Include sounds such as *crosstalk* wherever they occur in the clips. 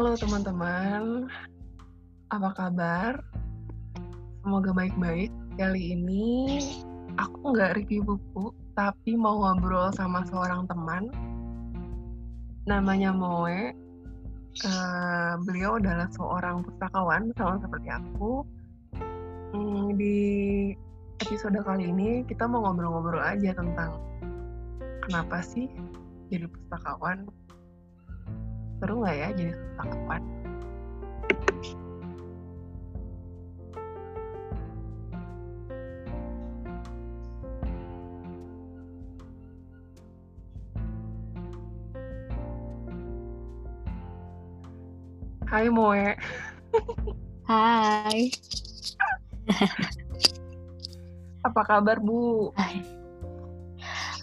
Halo teman-teman, apa kabar? Semoga baik-baik. Kali ini aku nggak review buku, tapi mau ngobrol sama seorang teman. Namanya Moe. Uh, beliau adalah seorang pustakawan sama seperti aku. Hmm, di episode kali ini kita mau ngobrol-ngobrol aja tentang kenapa sih jadi pustakawan seru nggak ya jadi pustakawan Hai Moe. Hai. Apa kabar Bu? Hai.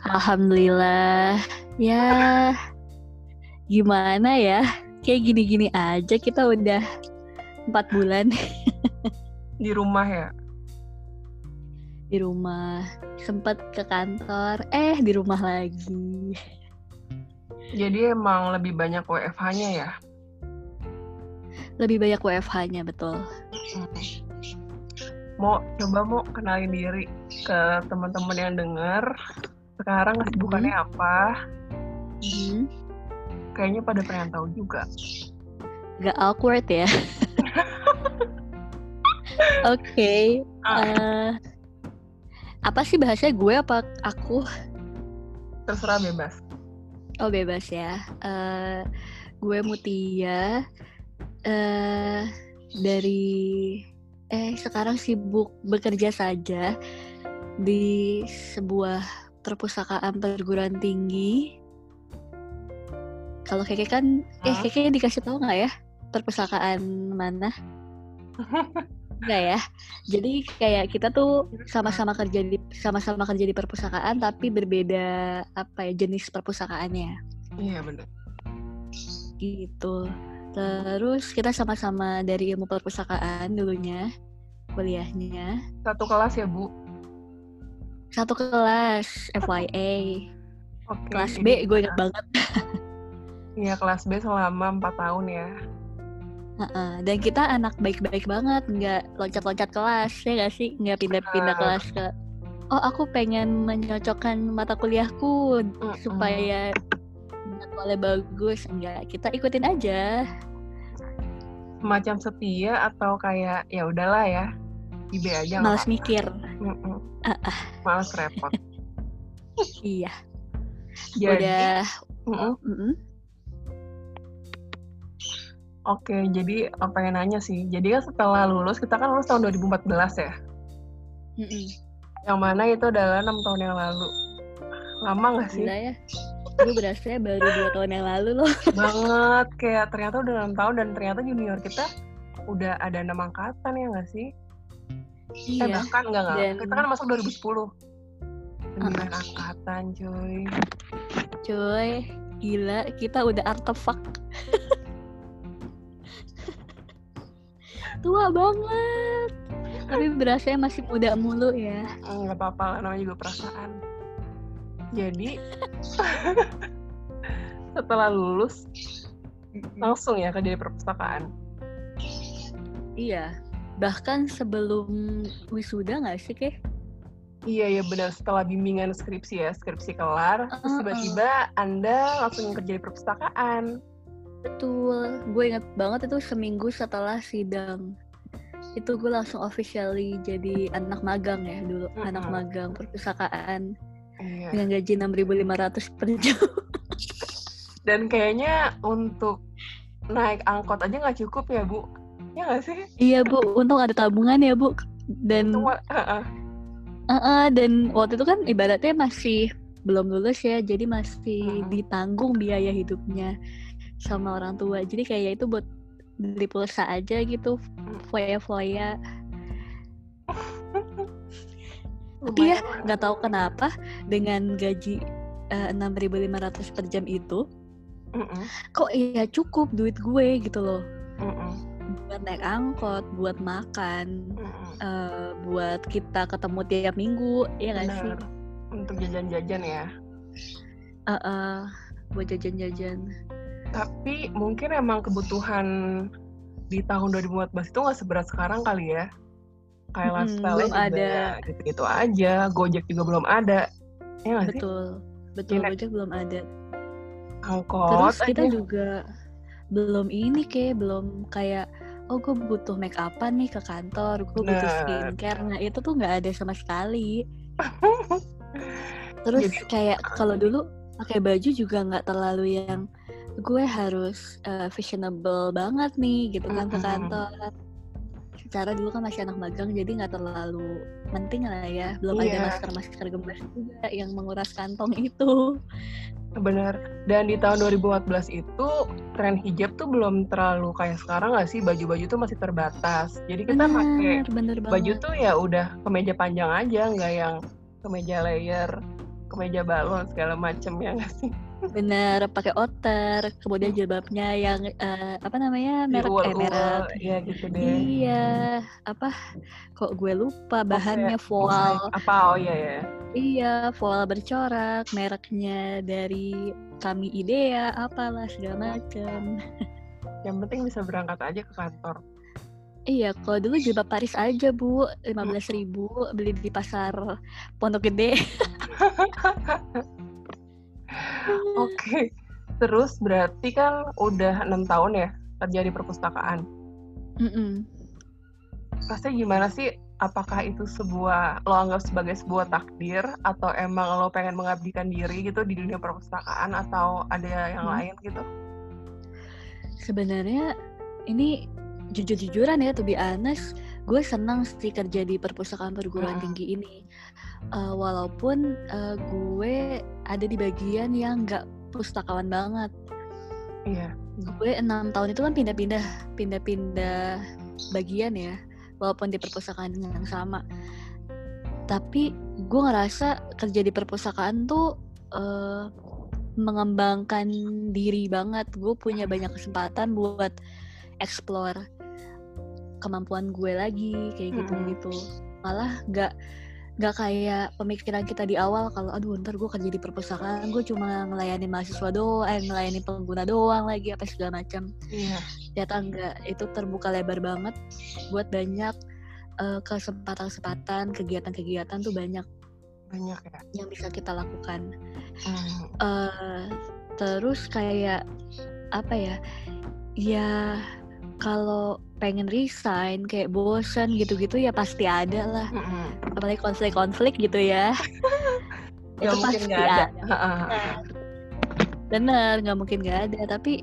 Alhamdulillah. Ya, gimana ya? Kayak gini-gini aja kita udah empat bulan Di rumah ya? di rumah. Sempet ke kantor, eh di rumah lagi. Jadi emang lebih banyak WFH-nya ya? Lebih banyak WFH-nya betul. Mau coba mau kenalin diri ke teman-teman yang denger. Sekarang kesibukannya apa? Hmm, Kayaknya pada pengen tahu juga. Gak awkward ya. *laughs* Oke. Ah. eh, apa sih bahasanya gue apa aku? Terserah bebas. Oh bebas ya. Eh, gue Mutia eh dari eh sekarang sibuk bekerja saja di sebuah perpustakaan perguruan tinggi. Kalau Keke kan, eh Hah? Keke dikasih tahu nggak ya perpustakaan mana? Enggak ya. Jadi kayak kita tuh sama-sama kerja di sama-sama kerja di perpustakaan tapi berbeda apa ya jenis perpustakaannya Iya bener. gitu. Terus kita sama-sama dari ilmu perpustakaan dulunya kuliahnya Satu kelas ya Bu? satu kelas FYA Oke. kelas B gue inget banget *laughs* Iya kelas B selama 4 tahun ya. Dan kita anak baik-baik banget nggak loncat-loncat kelas ya nggak sih nggak pindah-pindah Benar. kelas ke oh aku pengen menyocokkan mata kuliahku Mm-mm. supaya jadwalnya bagus enggak kita ikutin aja Semacam setia atau kayak ya udahlah ya. IB aja males apa-apa. mikir Mm-mm. Ah, Males repot. *laughs* iya Jadi, udah mm-mm. mm-mm. Oke, jadi apa pengen nanya sih. Jadi kan setelah lulus, kita kan lulus tahun 2014 ya. Mm-mm. Yang mana itu adalah enam tahun yang lalu. Lama nggak sih? Gila ya gue berasa baru dua tahun yang lalu loh *laughs* Banget. Kayak ternyata udah enam tahun dan ternyata junior kita udah ada enam angkatan ya nggak sih? Eh iya bahkan nggak nggak. dan- Kita kan masuk 2010. Sembilan angkatan, cuy. Cuy, gila kita udah artefak. *laughs* Tua banget. Tapi *laughs* berasa masih muda mulu ya. Hmm, nggak apa-apa lah, namanya juga perasaan. Jadi *laughs* setelah lulus langsung ya kerja di perpustakaan. Iya. Bahkan sebelum wisuda nggak sih, Keh? Iya ya benar setelah bimbingan skripsi ya skripsi kelar terus Uh-uh. tiba-tiba anda langsung kerja di perpustakaan. Betul. Gue inget banget itu seminggu setelah sidang. Itu gue langsung officially jadi anak magang ya dulu. Anak Mm-mm. magang perpustakaan. Iya. Dengan gaji 6.500 per jam. *laughs* Dan kayaknya untuk naik angkot aja nggak cukup ya bu? Ya nggak sih? Iya bu, untung ada tabungan ya bu. Dan uh-uh. uh-uh, dan waktu itu kan ibaratnya masih belum lulus ya, jadi masih Mm-mm. ditanggung biaya hidupnya sama orang tua. Jadi kayak itu buat beli pulsa aja gitu, foya-foya. *laughs* Tapi ya nggak tahu kenapa dengan gaji eh, 6.500 per jam itu, Mm-mm, kok ya cukup duit gue gitu loh. mm-mm, Buat naik angkot, buat makan, eh, buat kita ketemu tiap minggu, ya nggak sih? Untuk jajan-jajan ya. Eh, eh, buat jajan-jajan. Tapi mungkin emang kebutuhan di tahun 2014 itu nggak seberat sekarang kali ya. Kayak Mm-mm, lifestyle belum juga ada. gitu-gitu aja. Gojek juga belum ada. Ya nggak sih? Betul. Betul, Gila. Gojek belum ada. Angkot Terus kita aja. juga belum ini kayak belum kayak oh gue butuh make upan nih ke kantor, gue butuh Bener. skincare. Nah itu tuh nggak ada sama sekali. *laughs* Terus Jadi- kayak kalau *laughs* dulu pakai baju juga nggak terlalu yang gue harus eh, fashionable banget nih gitu kan ke kantor. Secara dulu kan masih anak magang jadi nggak terlalu penting lah ya. Belum ada Iya. masker-masker gemas juga yang menguras kantong itu. Bener. Dan di tahun 2014 itu tren hijab tuh belum terlalu kayak sekarang nggak sih? Baju-baju tuh masih terbatas. Jadi kita pakai Bener, baju tuh ya udah kemeja panjang aja, nggak yang kemeja layer, kemeja balon segala macem ya nggak sih? Bener, pakai outer, kemudian jilbabnya yang eh, apa namanya merek eh merek uol-uol, ya gitu deh. iya apa kok gue lupa bahannya Oke, voal Apa? Oh iya ya. iya voal bercorak mereknya dari kami idea apalah segala macam *laughs* Yang penting bisa berangkat aja ke kantor. iya kalau dulu jilbab Paris aja bu 15.000 ribu beli di pasar Pondok Gede *laughs* *laughs* Oke. Terus berarti kan udah enam tahun ya kerja di perpustakaan. Mm-mm. Rasanya gimana sih? Apakah itu sebuah lo anggap sebagai sebuah takdir atau emang lo pengen mengabdikan diri gitu di dunia perpustakaan atau ada yang Hmm. lain gitu? sebenarnya ini jujur-jujuran ya to be honest gue senang sih kerja di perpustakaan perguruan Hmm. tinggi ini Eh, walaupun eh, gue ada di bagian yang nggak pustakawan banget. Iya. gue enam tahun itu kan pindah-pindah pindah-pindah bagian ya walaupun di perpustakaan yang sama. Tapi gue ngerasa kerja di perpustakaan tuh eh, mengembangkan diri banget. Gue punya banyak kesempatan buat explore kemampuan gue lagi kayak gitu gitu malah nggak nggak kayak pemikiran kita di awal kalau aduh ntar gue kerja di perpustakaan gue cuma ngelayani mahasiswa doang ngelayani pengguna doang lagi apa segala macam Iya. ternyata enggak itu terbuka lebar banget buat banyak eh, kesempatan-kesempatan kegiatan-kegiatan tuh banyak Banyak ya. yang bisa kita lakukan Hmm. eh terus kayak apa ya ya kalau pengen resign kayak bosen gitu-gitu ya pasti ada lah Mm-mm. apalagi konflik-konflik gitu ya *laughs* itu mungkin pasti nggak ada. ada Ha-ha. bener nggak mungkin nggak ada tapi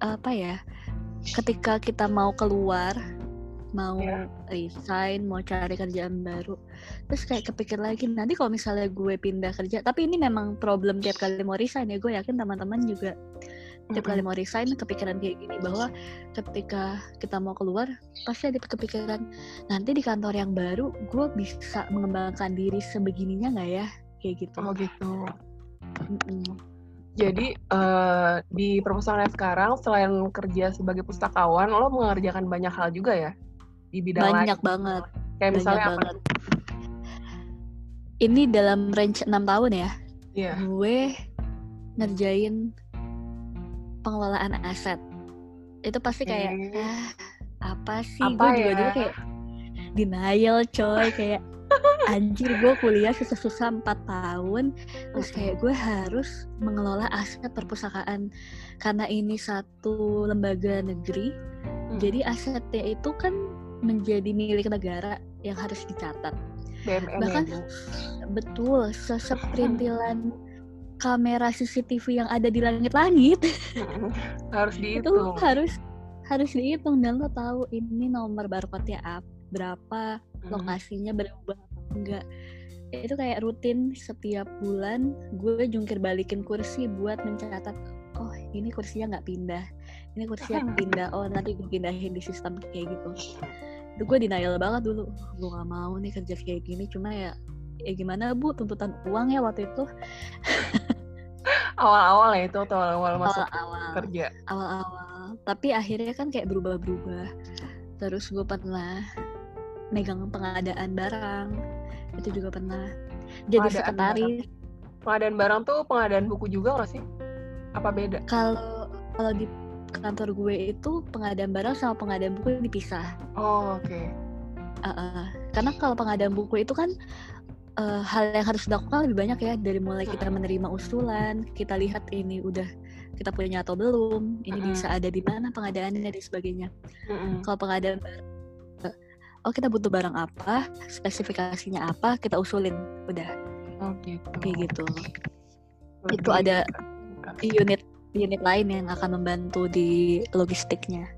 apa ya ketika kita mau keluar mau Iya. resign mau cari kerjaan baru terus kayak kepikir lagi nanti kalau misalnya gue pindah kerja tapi ini memang problem tiap kali mau resign ya gue yakin teman-teman juga tiap kali mau resign kepikiran kayak gini bahwa ketika kita mau keluar pasti ada kepikiran nanti di kantor yang baru gue bisa mengembangkan diri sebegininya nggak ya kayak gitu Oh gitu. Mm-mm. Jadi eh, di perpustakaan sekarang selain kerja sebagai pustakawan, lo mengerjakan banyak hal juga ya di bidang banyak lain. banget Kayak banyak misalnya apa? banget ini dalam range 6 tahun ya Iya. gue ngerjain pengelolaan aset. Itu pasti kayak Oke. ah apa sih? Apa gue juga ya? dulu kayak denial coy. Kayak anjir gue kuliah susah-susah 4 tahun. Terus kayak gue harus mengelola aset perpustakaan karena ini satu lembaga negeri. Hmm. jadi asetnya itu kan menjadi milik negara yang harus dicatat. BMN bahkan ya, betul seseprintilan kamera CCTV yang ada di langit-langit. *laughs* Harus itu dihitung. harus harus dihitung dan lo tahu ini nomor barcode-nya apa berapa Mm. lokasinya berubah enggak itu kayak rutin setiap bulan gue jungkir balikin kursi buat mencatat oh ini kursinya nggak pindah ini kursinya *laughs* pindah oh nanti gue pindahin di sistem kayak gitu itu gue denial banget dulu gue gak mau nih kerja kayak gini cuma ya ya gimana bu tuntutan uang ya waktu itu Awal-awal ya itu atau awal-awal masuk awal-awal kerja. awal-awal tapi akhirnya kan kayak berubah-berubah terus gue pernah megang pengadaan barang itu juga pernah jadi Pengadaan sekretaris Pengadaan barang tuh pengadaan buku juga nggak sih? Apa beda? Kalau kalau di kantor gue itu pengadaan barang sama pengadaan buku dipisah. Oh, oke. Okay. Uh, uh. Karena kalau pengadaan buku itu kan uh, hal yang harus dilakukan lebih banyak ya dari mulai kita menerima usulan, kita lihat ini udah kita punya atau belum, ini mm -hmm. bisa ada di mana pengadaannya dan sebagainya. Mm -hmm. Kalau pengadaan barang, oh kita butuh barang apa, spesifikasinya apa, kita usulin, udah. Oh gitu. Kayak gitu. Lebih itu ada unit unit lain yang akan membantu di logistiknya.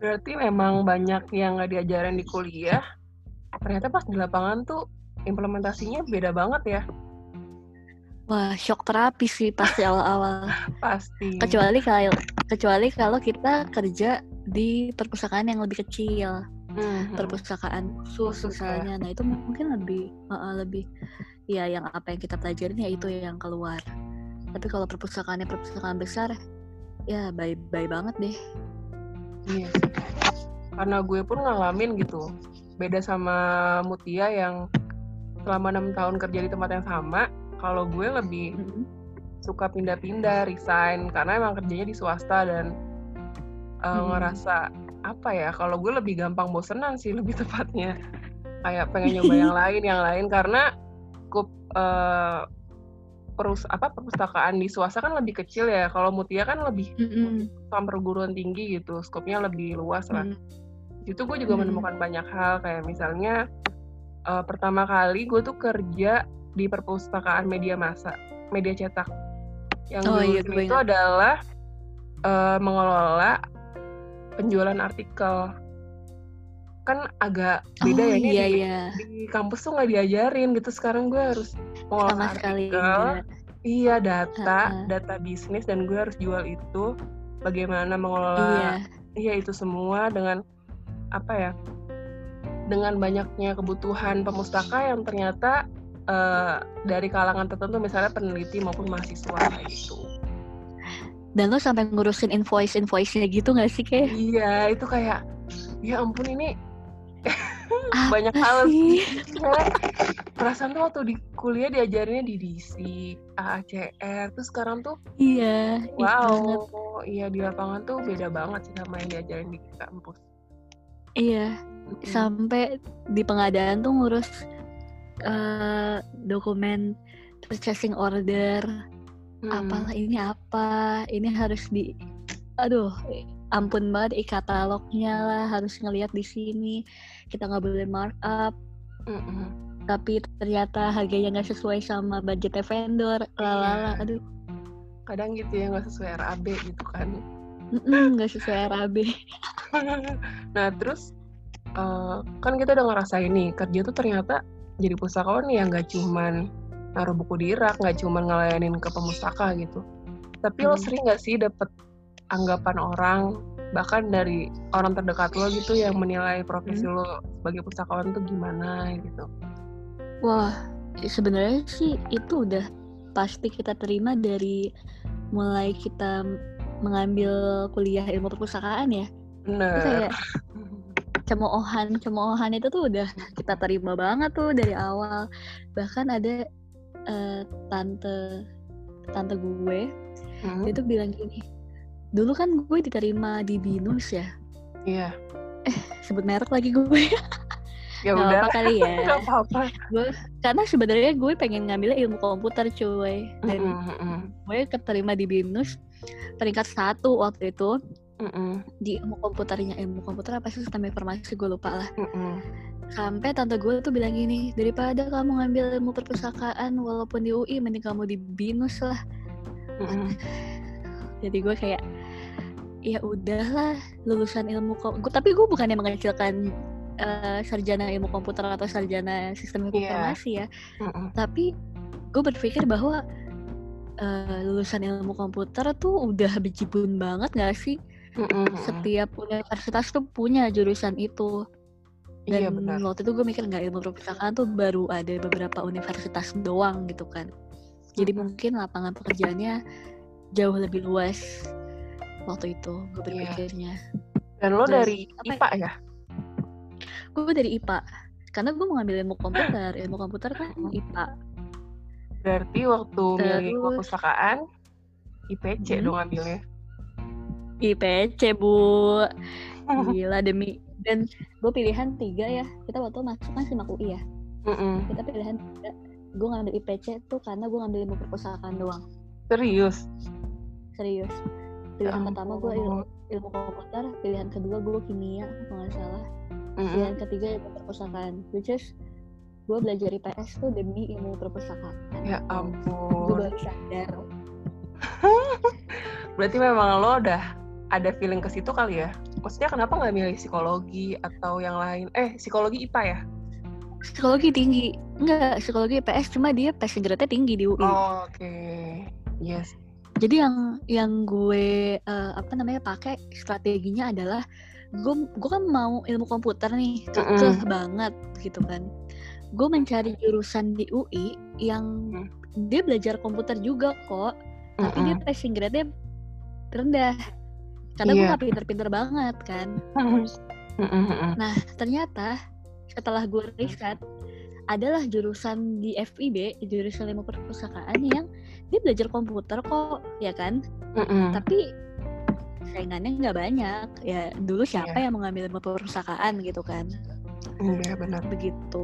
Berarti memang banyak yang nggak diajarin di kuliah, ternyata pas di lapangan tuh implementasinya beda banget ya. Wah, shock terapi sih pasti *laughs* awal-awal. pasti. Kecuali kalau kecuali kalau kita kerja di perpustakaan yang lebih kecil. Mm-hmm. Perpustakaan khusus misalnya. Ya. Nah, itu mungkin lebih uh, lebih ya yang apa yang kita pelajarin ya itu yang keluar. Tapi kalau perpustakaannya perpustakaan besar ya bye-bye banget deh. Iya. Karena gue pun ngalamin gitu beda sama Mutia yang selama enam tahun kerja di tempat yang sama kalau gue lebih mm-hmm. suka pindah-pindah resign karena emang kerjanya di swasta dan uh, mm-hmm. ngerasa apa ya kalau gue lebih gampang bosenan sih lebih *laughs* tepatnya kayak pengen *laughs* nyoba yang lain yang lain karena cukup uh, perus apa perpustakaan di swasta kan lebih kecil ya kalau Mutia kan lebih mm-hmm. sama perguruan tinggi gitu skopnya lebih luas lah mm-hmm itu gue juga hmm. menemukan banyak hal kayak misalnya uh, pertama kali gue tuh kerja di perpustakaan media massa media cetak yang oh, iya, itu adalah uh, mengelola penjualan artikel kan agak beda oh, ya ini iya, di, iya. di kampus tuh nggak diajarin gitu sekarang gue harus mengolah artikel iya data uh -uh. data bisnis dan gue harus jual itu bagaimana mengelola iya. iya itu semua dengan apa ya dengan banyaknya kebutuhan pemustaka yang ternyata uh, dari kalangan tertentu misalnya peneliti maupun mahasiswa gitu. Dan lo sampai ngurusin invoice invoice-nya gitu gak sih kayak? Iya itu kayak ya ampun ini *laughs* banyak hal sih. Perasaan tuh waktu di kuliah diajarinnya di DC, AACR, terus sekarang tuh iya, wow, iya di lapangan tuh beda banget sih sama yang diajarin di kampus. Iya, hmm. sampai di pengadaan tuh ngurus uh, dokumen purchasing order, hmm. apalah ini apa, ini harus di, aduh, ampun banget e-katalognya lah harus ngelihat di sini, kita nggak boleh markup. Hmm. Tapi ternyata harganya nggak sesuai sama budget vendor, lalala, iya. aduh. Kadang gitu ya nggak sesuai RAB gitu kan nggak sesuai RAB *laughs* nah terus uh, kan kita udah ngerasain nih kerja tuh ternyata jadi pustakawan ya nggak cuman naruh buku di rak nggak cuman ngelayanin ke pemustaka gitu tapi hmm. lo sering nggak sih dapet anggapan orang bahkan dari orang terdekat lo gitu yang menilai profesi hmm. lo sebagai pustakawan tuh gimana gitu wah sebenarnya sih itu udah pasti kita terima dari mulai kita mengambil kuliah ilmu perpustakaan ya? Bener. kayak *laughs* cemoohan cemoohan itu tuh udah kita terima banget tuh dari awal. Bahkan ada uh, tante tante gue hmm. dia tuh bilang gini dulu kan gue diterima di binus ya? Iya. Eh sebut merek lagi gue. *laughs* Ya gak udah. apa kali ya. *laughs* Gak apa-apa. Gue karena sebenarnya gue pengen ngambil ilmu komputer cuy. Dan mm -hmm. gue keterima di binus peringkat satu waktu itu mm -mm. di ilmu komputernya ilmu komputer apa sih sistem informasi gue lupa lah mm -mm. sampai tante gue tuh bilang gini daripada kamu ngambil ilmu perpustakaan walaupun di UI mending kamu di binus lah mm -mm. *laughs* jadi gue kayak ya udahlah lulusan ilmu kom tapi gue bukannya mengecilkan uh, sarjana ilmu komputer atau sarjana sistem iya. informasi yeah. ya. Mm -mm. Tapi gue berpikir bahwa uh, lulusan ilmu komputer tuh udah bejibun banget gak sih? Mm -mm. Setiap universitas tuh punya jurusan itu. Dan iya, benar. waktu itu gue mikir nggak ilmu perpustakaan tuh baru ada beberapa universitas doang gitu kan. Jadi mungkin lapangan pekerjaannya jauh lebih luas waktu itu gue iya. berpikirnya. Yeah. Dan lo dari IPA ya? gue dari IPA karena gue mau ngambil ilmu komputer ilmu komputer kan IPA Berarti waktu milih Terus- perpustakaan IPC Hmm. dong ambilnya. IPC bu gila demi dan gue pilihan tiga ya kita waktu masuk kan simak UI ya Mm-mm. kita pilihan tiga gue ngambil IPC tuh karena gue ngambil ilmu perpustakaan doang Serius. serius pilihan Ya pertama gue ilmu, ilmu komputer pilihan kedua gue kimia kalau nggak salah Mm-mm. pilihan ketiga ilmu perpustakaan which is gue belajar IPS tuh demi ilmu perpustakaan Ya gue ampun. baru sadar *laughs* Berarti memang lo udah ada feeling ke situ kali ya? Maksudnya kenapa nggak milih psikologi atau yang lain? Eh, psikologi IPA ya? psikologi tinggi enggak psikologi IPS cuma dia passing grade-nya tinggi di UI Oh, Oke. Yes. jadi yang yang gue eh, apa namanya pakai strateginya adalah gue gue kan mau ilmu komputer nih kekeh banget gitu kan gue mencari jurusan di UI yang Mm. dia belajar komputer juga kok tapi dia Mm-mm. passing grade-nya rendah karena gue Iya. gak pinter-pinter banget kan Mm-mm. nah ternyata setelah gue riset adalah jurusan di FIB jurusan ilmu perpustakaan yang dia belajar komputer kok ya kan Mm-mm. tapi saingannya nggak banyak ya dulu siapa Iya. yang mengambil ilmu perpustakaan gitu kan Iya benar. begitu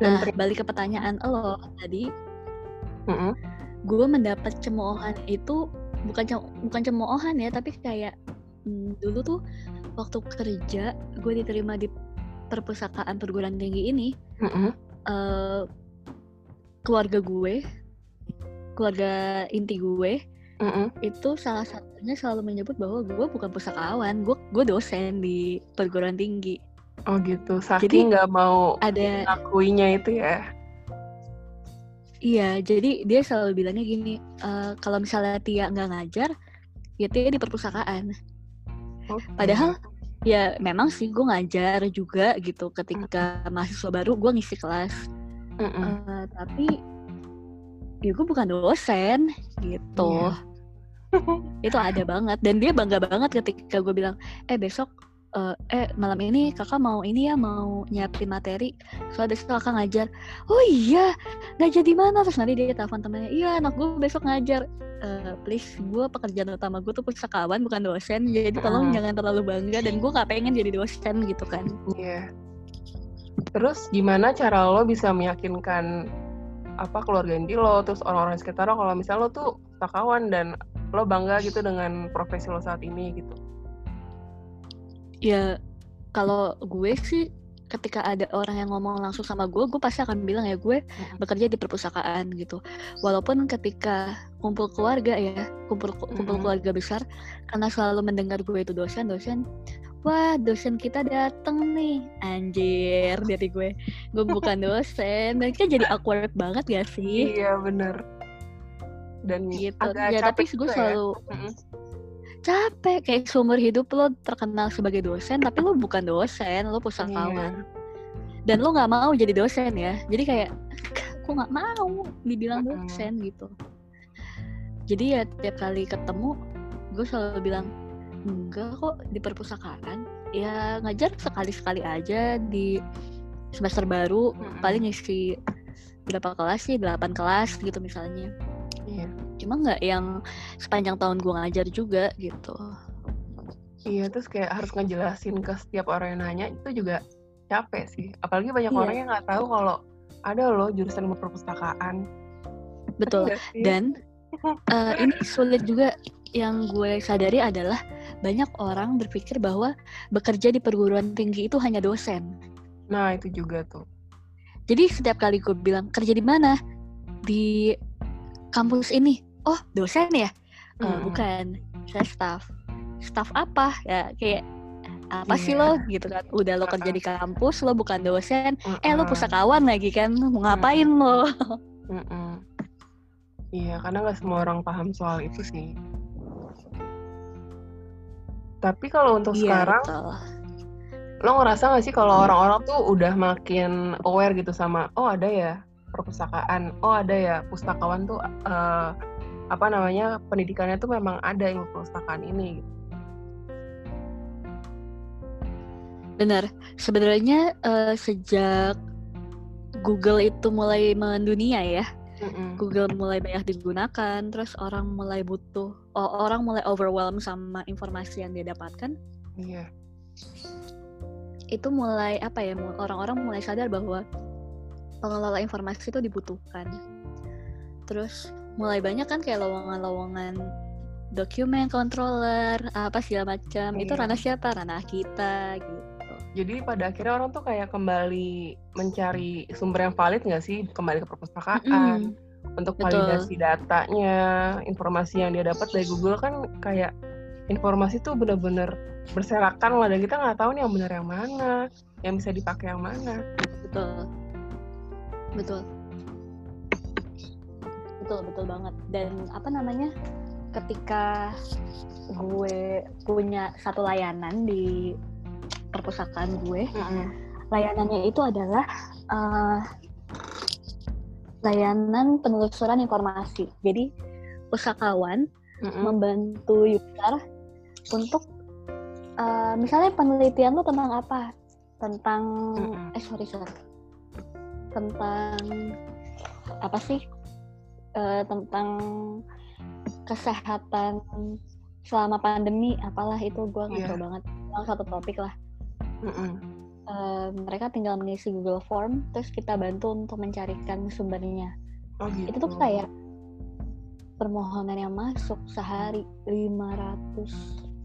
nah balik ke pertanyaan lo tadi Mm-mm. gue mendapat cemoohan itu bukan cem- bukan cemoohan ya tapi kayak hmm, dulu tuh waktu kerja gue diterima di perpustakaan perguruan tinggi ini Mm-mm. eh, keluarga gue keluarga inti gue Mm-mm. itu salah satunya selalu menyebut bahwa gue bukan pustakawan, gue gue dosen di perguruan tinggi. Oh gitu. Jadi, Saking nggak mau Ada ngakuinya itu ya. iya, jadi dia selalu bilangnya gini, "Eh, kalau misalnya Tia nggak ngajar, ya Tia di perpustakaan. Oke. Padahal ya memang sih gue ngajar juga gitu ketika mahasiswa baru gue ngisi kelas, Mm-mm. Eh, tapi ya gue bukan dosen gitu. Iya. itu ada banget dan dia bangga banget ketika gue bilang eh besok eh, eh malam ini kakak mau ini ya mau nyiapin materi soalnya besok kakak ngajar oh iya ngajar di mana terus nanti dia telepon temannya iya anak gue besok ngajar Eh, please gue pekerjaan utama gue tuh pustakawan bukan dosen jadi tolong Mm. jangan terlalu bangga dan gue gak pengen jadi dosen gitu kan Iya. Terus gimana cara lo bisa meyakinkan apa keluarga inti lo, terus orang-orang sekitar lo kalau misalnya lo tuh pustakawan dan lo bangga gitu dengan profesi lo saat ini gitu. Ya kalau gue sih ketika ada orang yang ngomong langsung sama gue, gue pasti akan bilang ya gue bekerja di perpustakaan gitu. Walaupun ketika kumpul keluarga ya, kumpul kumpul keluarga besar, karena selalu mendengar gue itu dosen, dosen, wah dosen kita dateng nih, anjir *laughs* dari gue, gue bukan dosen, dan kan jadi awkward banget gak sih? Iya bener. Dan Gitu. agak Ya tapi gue juga ya. Capek. Kayak seumur hidup lo terkenal sebagai dosen, tapi lo bukan dosen, lo pustakawan. Iya. dan lo nggak mau jadi dosen ya. Jadi kayak aku nggak mau dibilang dosen gitu. Jadi ya tiap kali ketemu gue selalu bilang enggak kok di perpustakaan. Ya ngajar sekali sekali aja di semester baru. Paling ngisi berapa kelas sih? 8 kelas gitu misalnya. Iya. Cuma nggak yang sepanjang tahun gue ngajar juga gitu Iya, terus kayak harus ngejelasin ke setiap orang yang nanya itu juga capek sih. Apalagi banyak Iya. orang yang nggak tahu kalau ada loh jurusan ilmu perpustakaan. betul dan *laughs* eh, ini sulit juga yang gue sadari adalah banyak orang berpikir bahwa bekerja di perguruan tinggi itu hanya dosen. Nah, itu juga tuh. Jadi setiap kali gue bilang kerja di mana di kampus ini, oh dosen ya? Eh, Mm-mm. bukan, saya staff. Staff apa? Ya kayak apa sih Iya. lo gitu kan? Udah lo kerja di kampus, lo bukan dosen. Eh lo Mm-mm. pustakawan lagi kan? Mau ngapain lo? Mm-mm. Iya, karena nggak semua orang paham soal itu sih. Tapi kalau untuk Iya, sekarang, betul. lo ngerasa nggak sih kalau orang-orang tuh udah makin aware gitu sama, oh ada ya perpustakaan, oh ada ya pustakawan tuh eh, apa namanya pendidikannya tuh memang ada ilmu perpustakaan ini. Gitu. Benar. Sebenarnya eh, sejak Google itu mulai mendunia ya, Mm-mm. Google mulai banyak digunakan, terus orang mulai butuh, oh, orang mulai overwhelmed sama informasi yang dia dapatkan, Iya. itu mulai apa ya? Orang-orang mulai sadar bahwa pengelola informasi itu dibutuhkan. Terus mulai banyak kan kayak lowongan-lowongan dokumen controller, apa segala macam. Itu Iya. ranah siapa? Ranah kita gitu. Jadi pada akhirnya orang tuh kayak kembali mencari sumber yang valid nggak sih? Kembali ke perpustakaan Mm-mm. untuk Betul. validasi datanya, informasi yang dia dapat dari Google kan kayak informasi tuh bener-bener berserakan lah dan kita nggak tahu nih yang benar yang mana, yang bisa dipakai yang mana. betul betul betul betul banget. Dan apa namanya ketika gue punya satu layanan di perpustakaan gue layanannya itu adalah eh, layanan penelusuran informasi. Jadi pustakawan Mm-mm. membantu user untuk eh, misalnya penelitian lo tentang apa? Tentang Mm-mm. eh sorry sorry. Tentang apa sih Eh, tentang kesehatan selama pandemi apalah itu gue nggak Iya. tahu banget salah satu topik lah. Eh, mereka tinggal mengisi Google Form terus kita bantu untuk mencarikan sumbernya Oh gitu. itu tuh kayak permohonan yang masuk sehari 500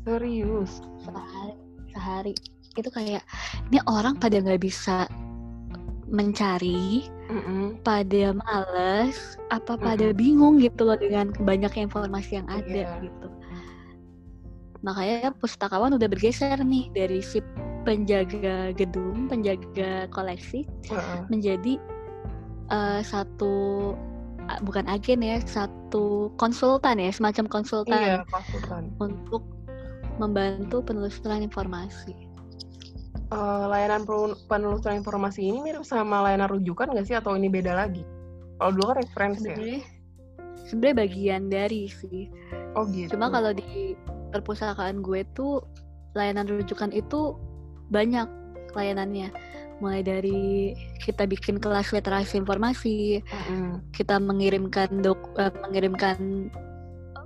serius. sehari sehari itu kayak ini orang pada nggak bisa mencari Mm-mm. pada males apa pada bingung gitu loh dengan banyaknya informasi yang ada Iya. gitu makanya pustakawan udah bergeser nih dari si penjaga gedung penjaga koleksi Heeh. menjadi eh, satu bukan agen ya satu konsultan ya semacam konsultan Iya, konsultan. untuk membantu penelusuran informasi Eh, layanan penelusuran informasi ini mirip sama layanan rujukan nggak sih atau ini beda lagi? Kalau dulu kan referensi ya. sebenarnya sebenarnya bagian dari sih Oh gitu. cuma kalau di perpustakaan gue tuh layanan rujukan itu banyak layanannya mulai dari kita bikin kelas literasi informasi Mm-mm. kita mengirimkan dok eh, mengirimkan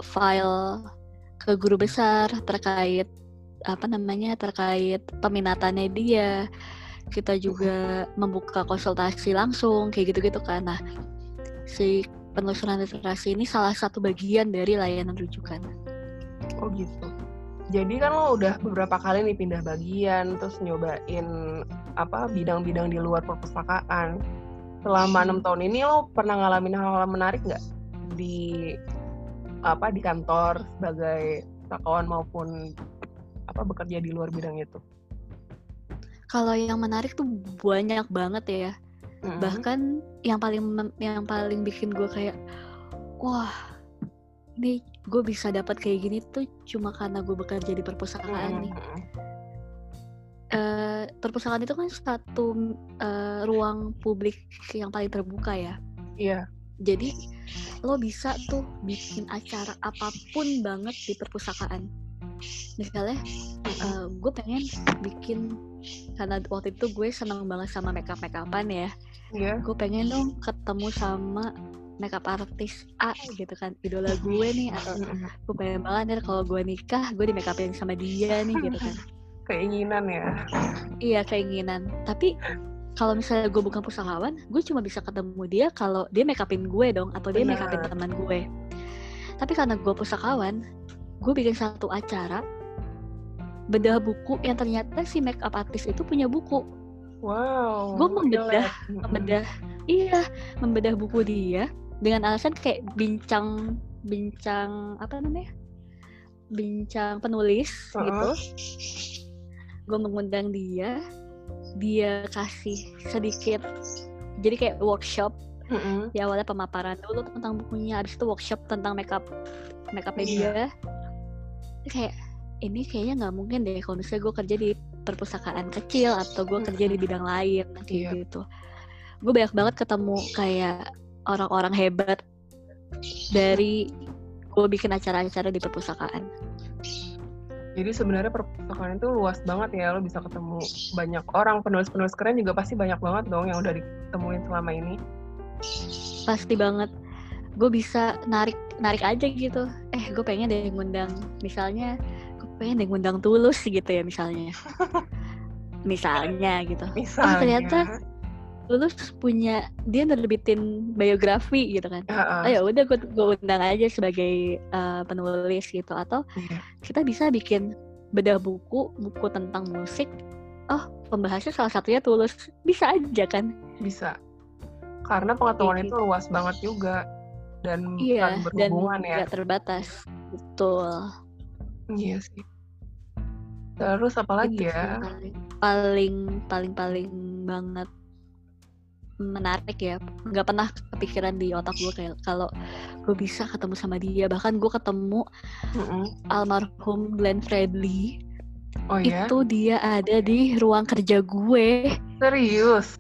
file ke guru besar terkait apa namanya terkait peminatannya dia. Kita juga membuka konsultasi langsung kayak gitu-gitu kan. Nah si penelusuran literasi ini salah satu bagian dari layanan rujukan. Oh gitu. Jadi kan lo udah beberapa kali nih pindah bagian, terus nyobain apa bidang-bidang di luar perpustakaan. Selama enam tahun ini lo pernah ngalamin hal-hal menarik nggak? Di apa di kantor sebagai pustakawan maupun apa bekerja di luar bidang itu? kalau yang menarik tuh banyak banget ya Mm-mm. bahkan yang paling yang paling bikin gue kayak wah ini gue bisa dapat kayak gini tuh cuma karena gue bekerja di perpustakaan nih Mm-mm. Eh, perpustakaan itu kan satu eh, ruang publik yang paling terbuka ya Iya. jadi lo bisa tuh bikin acara apa pun banget di perpustakaan misalnya eh, gue pengen bikin karena waktu itu gue seneng banget sama makeup makeupan ya. Iya. gue pengen dong ketemu sama makeup artis A gitu kan idola gue nih. Atau gue pengen banget nih kalau gue nikah gue di makeupin sama dia nih gitu kan. Keinginan ya. iya keinginan. Tapi kalau misalnya gue bukan pustakawan gue cuma bisa ketemu dia kalau dia makeupin gue dong atau dia makeupin teman gue. Tapi karena gue pustakawan gue bikin satu acara bedah buku yang ternyata si makeup artis itu punya buku Wow. Gua membedah. Mm-mm. membedah iya membedah buku dia dengan alasan kayak bincang bincang apa namanya bincang penulis Heeh. gitu gue mengundang dia dia kasih sedikit jadi kayak workshop Mm-mm. ya awalnya pemaparan dulu tentang bukunya habis itu workshop tentang makeup makeupnya Iya. dia kayak ini kayaknya nggak mungkin deh kalau misalnya gue kerja di perpustakaan kecil atau gue kerja di bidang lain kayak Iya. gitu. Gue banyak banget ketemu kayak orang-orang hebat dari gue bikin acara-acara di perpustakaan. Jadi sebenarnya perpustakaan itu luas banget ya, lo bisa ketemu banyak orang, penulis-penulis keren juga pasti banyak banget dong yang udah ditemuin selama ini. pasti banget gue bisa narik narik aja gitu. Eh gue pengen deh ngundang. Misalnya gue pengen deh ngundang tulus gitu ya misalnya. *laughs* Misalnya gitu. Misalnya. oh ternyata tulus punya dia nerbitin biografi gitu kan. Heeh. oh ya udah gue gue undang aja sebagai uh, penulis gitu. Atau Iya. kita bisa bikin bedah buku buku tentang musik. Oh pembahasnya salah satunya tulus. Bisa aja kan? Bisa. Karena pengetahuan itu luas banget juga dan iya saling dan berhubungan ya. nggak terbatas. Betul. Iya sih. Terus apa lagi Itu ya? paling paling paling banget menarik ya. Nggak pernah kepikiran di otak gue kayak kalau gue bisa ketemu sama dia. Bahkan gue ketemu Mm-mm. almarhum Glenn Fredly. Oh ya itu dia ada di ruang kerja gue. Serius?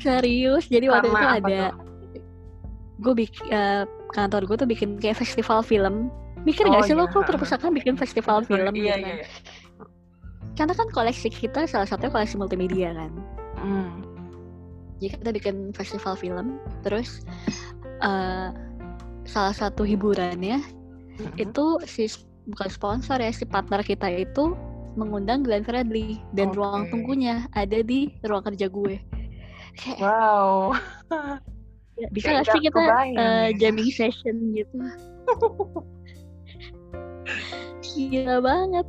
Serius. Jadi waktu Karena itu apa ada gue bikin kantor gue tuh bikin kayak festival film mikir Oh, nggak sih lo iya. kok perpustakaan bikin festival film iya gitu iya iya. karena kan koleksi kita salah satunya koleksi multimedia kan Hmm. jadi kita bikin festival film terus eh, salah satu hiburannya Mm-mm. itu si bukan sponsor ya si partner kita itu mengundang Glenn Fredly dan Oke. ruang tunggunya ada di ruang kerja gue kayak wow *laughs* bisa kayak gak sih nggak kita kebayang ya. jamming session gitu? Gila banget.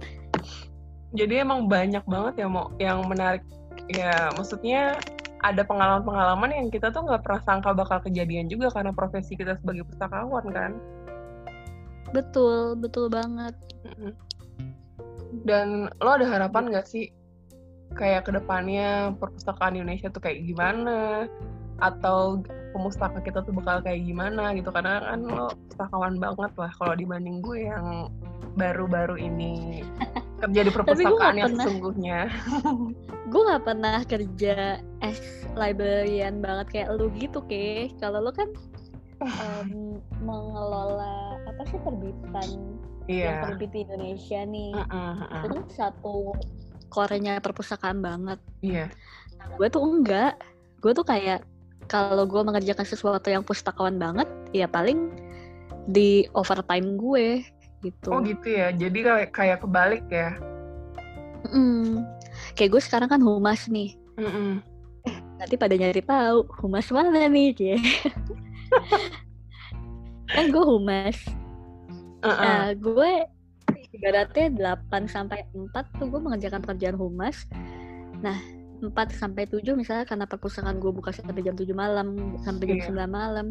Jadi emang banyak banget ya mau yang menarik. Ya maksudnya ada pengalaman-pengalaman yang kita tuh nggak pernah sangka bakal kejadian juga karena profesi kita sebagai pustakawan kan? Betul betul banget. Dan lo ada harapan nggak sih kayak ke depannya perpustakaan Indonesia tuh kayak gimana? Atau pemustaka kita tuh bakal kayak gimana gitu. Karena kan lo pustakawan banget lah kalau dibanding gue yang baru-baru ini *laughs* kerja di perpustakaan yang pernah. sesungguhnya. *laughs* Gue nggak pernah kerja as librarian banget kayak lu gitu ke. Kalau lu kan *laughs* em, mengelola apa sih terbitan yang iya terbit di Indonesia nih. Mm-mm, mm-mm. itu kan satu korenya perpustakaan banget. Iya. Gue tuh enggak. Gue tuh kayak kalau gue mengerjakan sesuatu yang pustakawan banget ya paling di overtime gue gitu. Oh gitu ya. Jadi kayak kayak kebalik ya? Mm. kayak gue sekarang kan humas nih. Mm-mm. nanti pada nyari tahu humas mana nih cie? *laughs* Kan gue humas. Uh-uh. nah gue ibaratnya 8 sampai 4 tuh gue mengerjakan pekerjaan humas. Nah 4 sampai 7 misalnya karena perpustakaan gue buka sampai jam 7 malam sampai jam Iya. 9 malam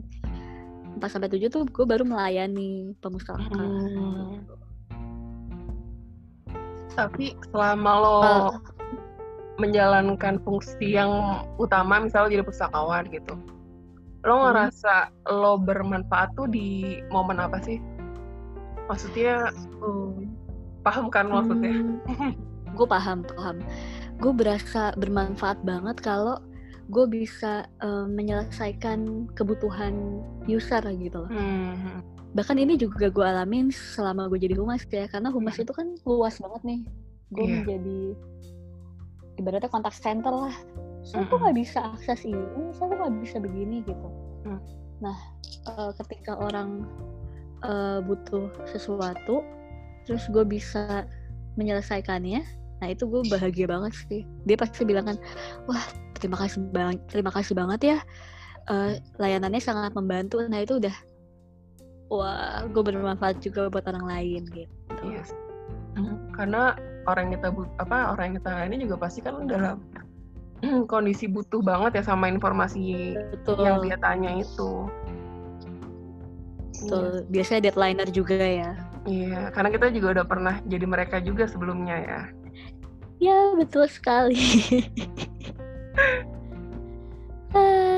4 sampai 7 tuh gue baru melayani pemustakaan Hmm. Tapi selama lo Eh, menjalankan fungsi yang utama, misalnya jadi pustakawan gitu, lo Hmm. ngerasa lo bermanfaat tuh di momen apa sih? Maksudnya oh. paham kan maksudnya? *laughs* gue paham paham gue berasa bermanfaat banget kalau gue bisa eh, menyelesaikan kebutuhan user gitu loh Hmm. bahkan ini juga gue alamin selama gue jadi humas ya karena humas itu kan luas banget nih gue Iya. menjadi ibaratnya kontak center lah saya kok Mm-mm. nggak bisa akses ini saya kok nggak bisa begini gitu Mm. nah eh, ketika orang eh, butuh sesuatu terus gue bisa menyelesaikannya nah itu gue bahagia banget sih dia pasti bilang kan wah terima kasih bang terima kasih banget ya Eh, layanannya sangat membantu nah itu udah wah gue bermanfaat juga buat orang lain gitu Iya. Hmm, Karena orang yang kita but- apa orang yang kita ini juga pasti kan dalam kondisi butuh banget ya sama informasi betul yang dia tanya itu. betul biasanya deadlineer juga ya Iya, karena kita juga udah pernah jadi mereka juga sebelumnya ya. Ya, betul sekali. *laughs* Ah.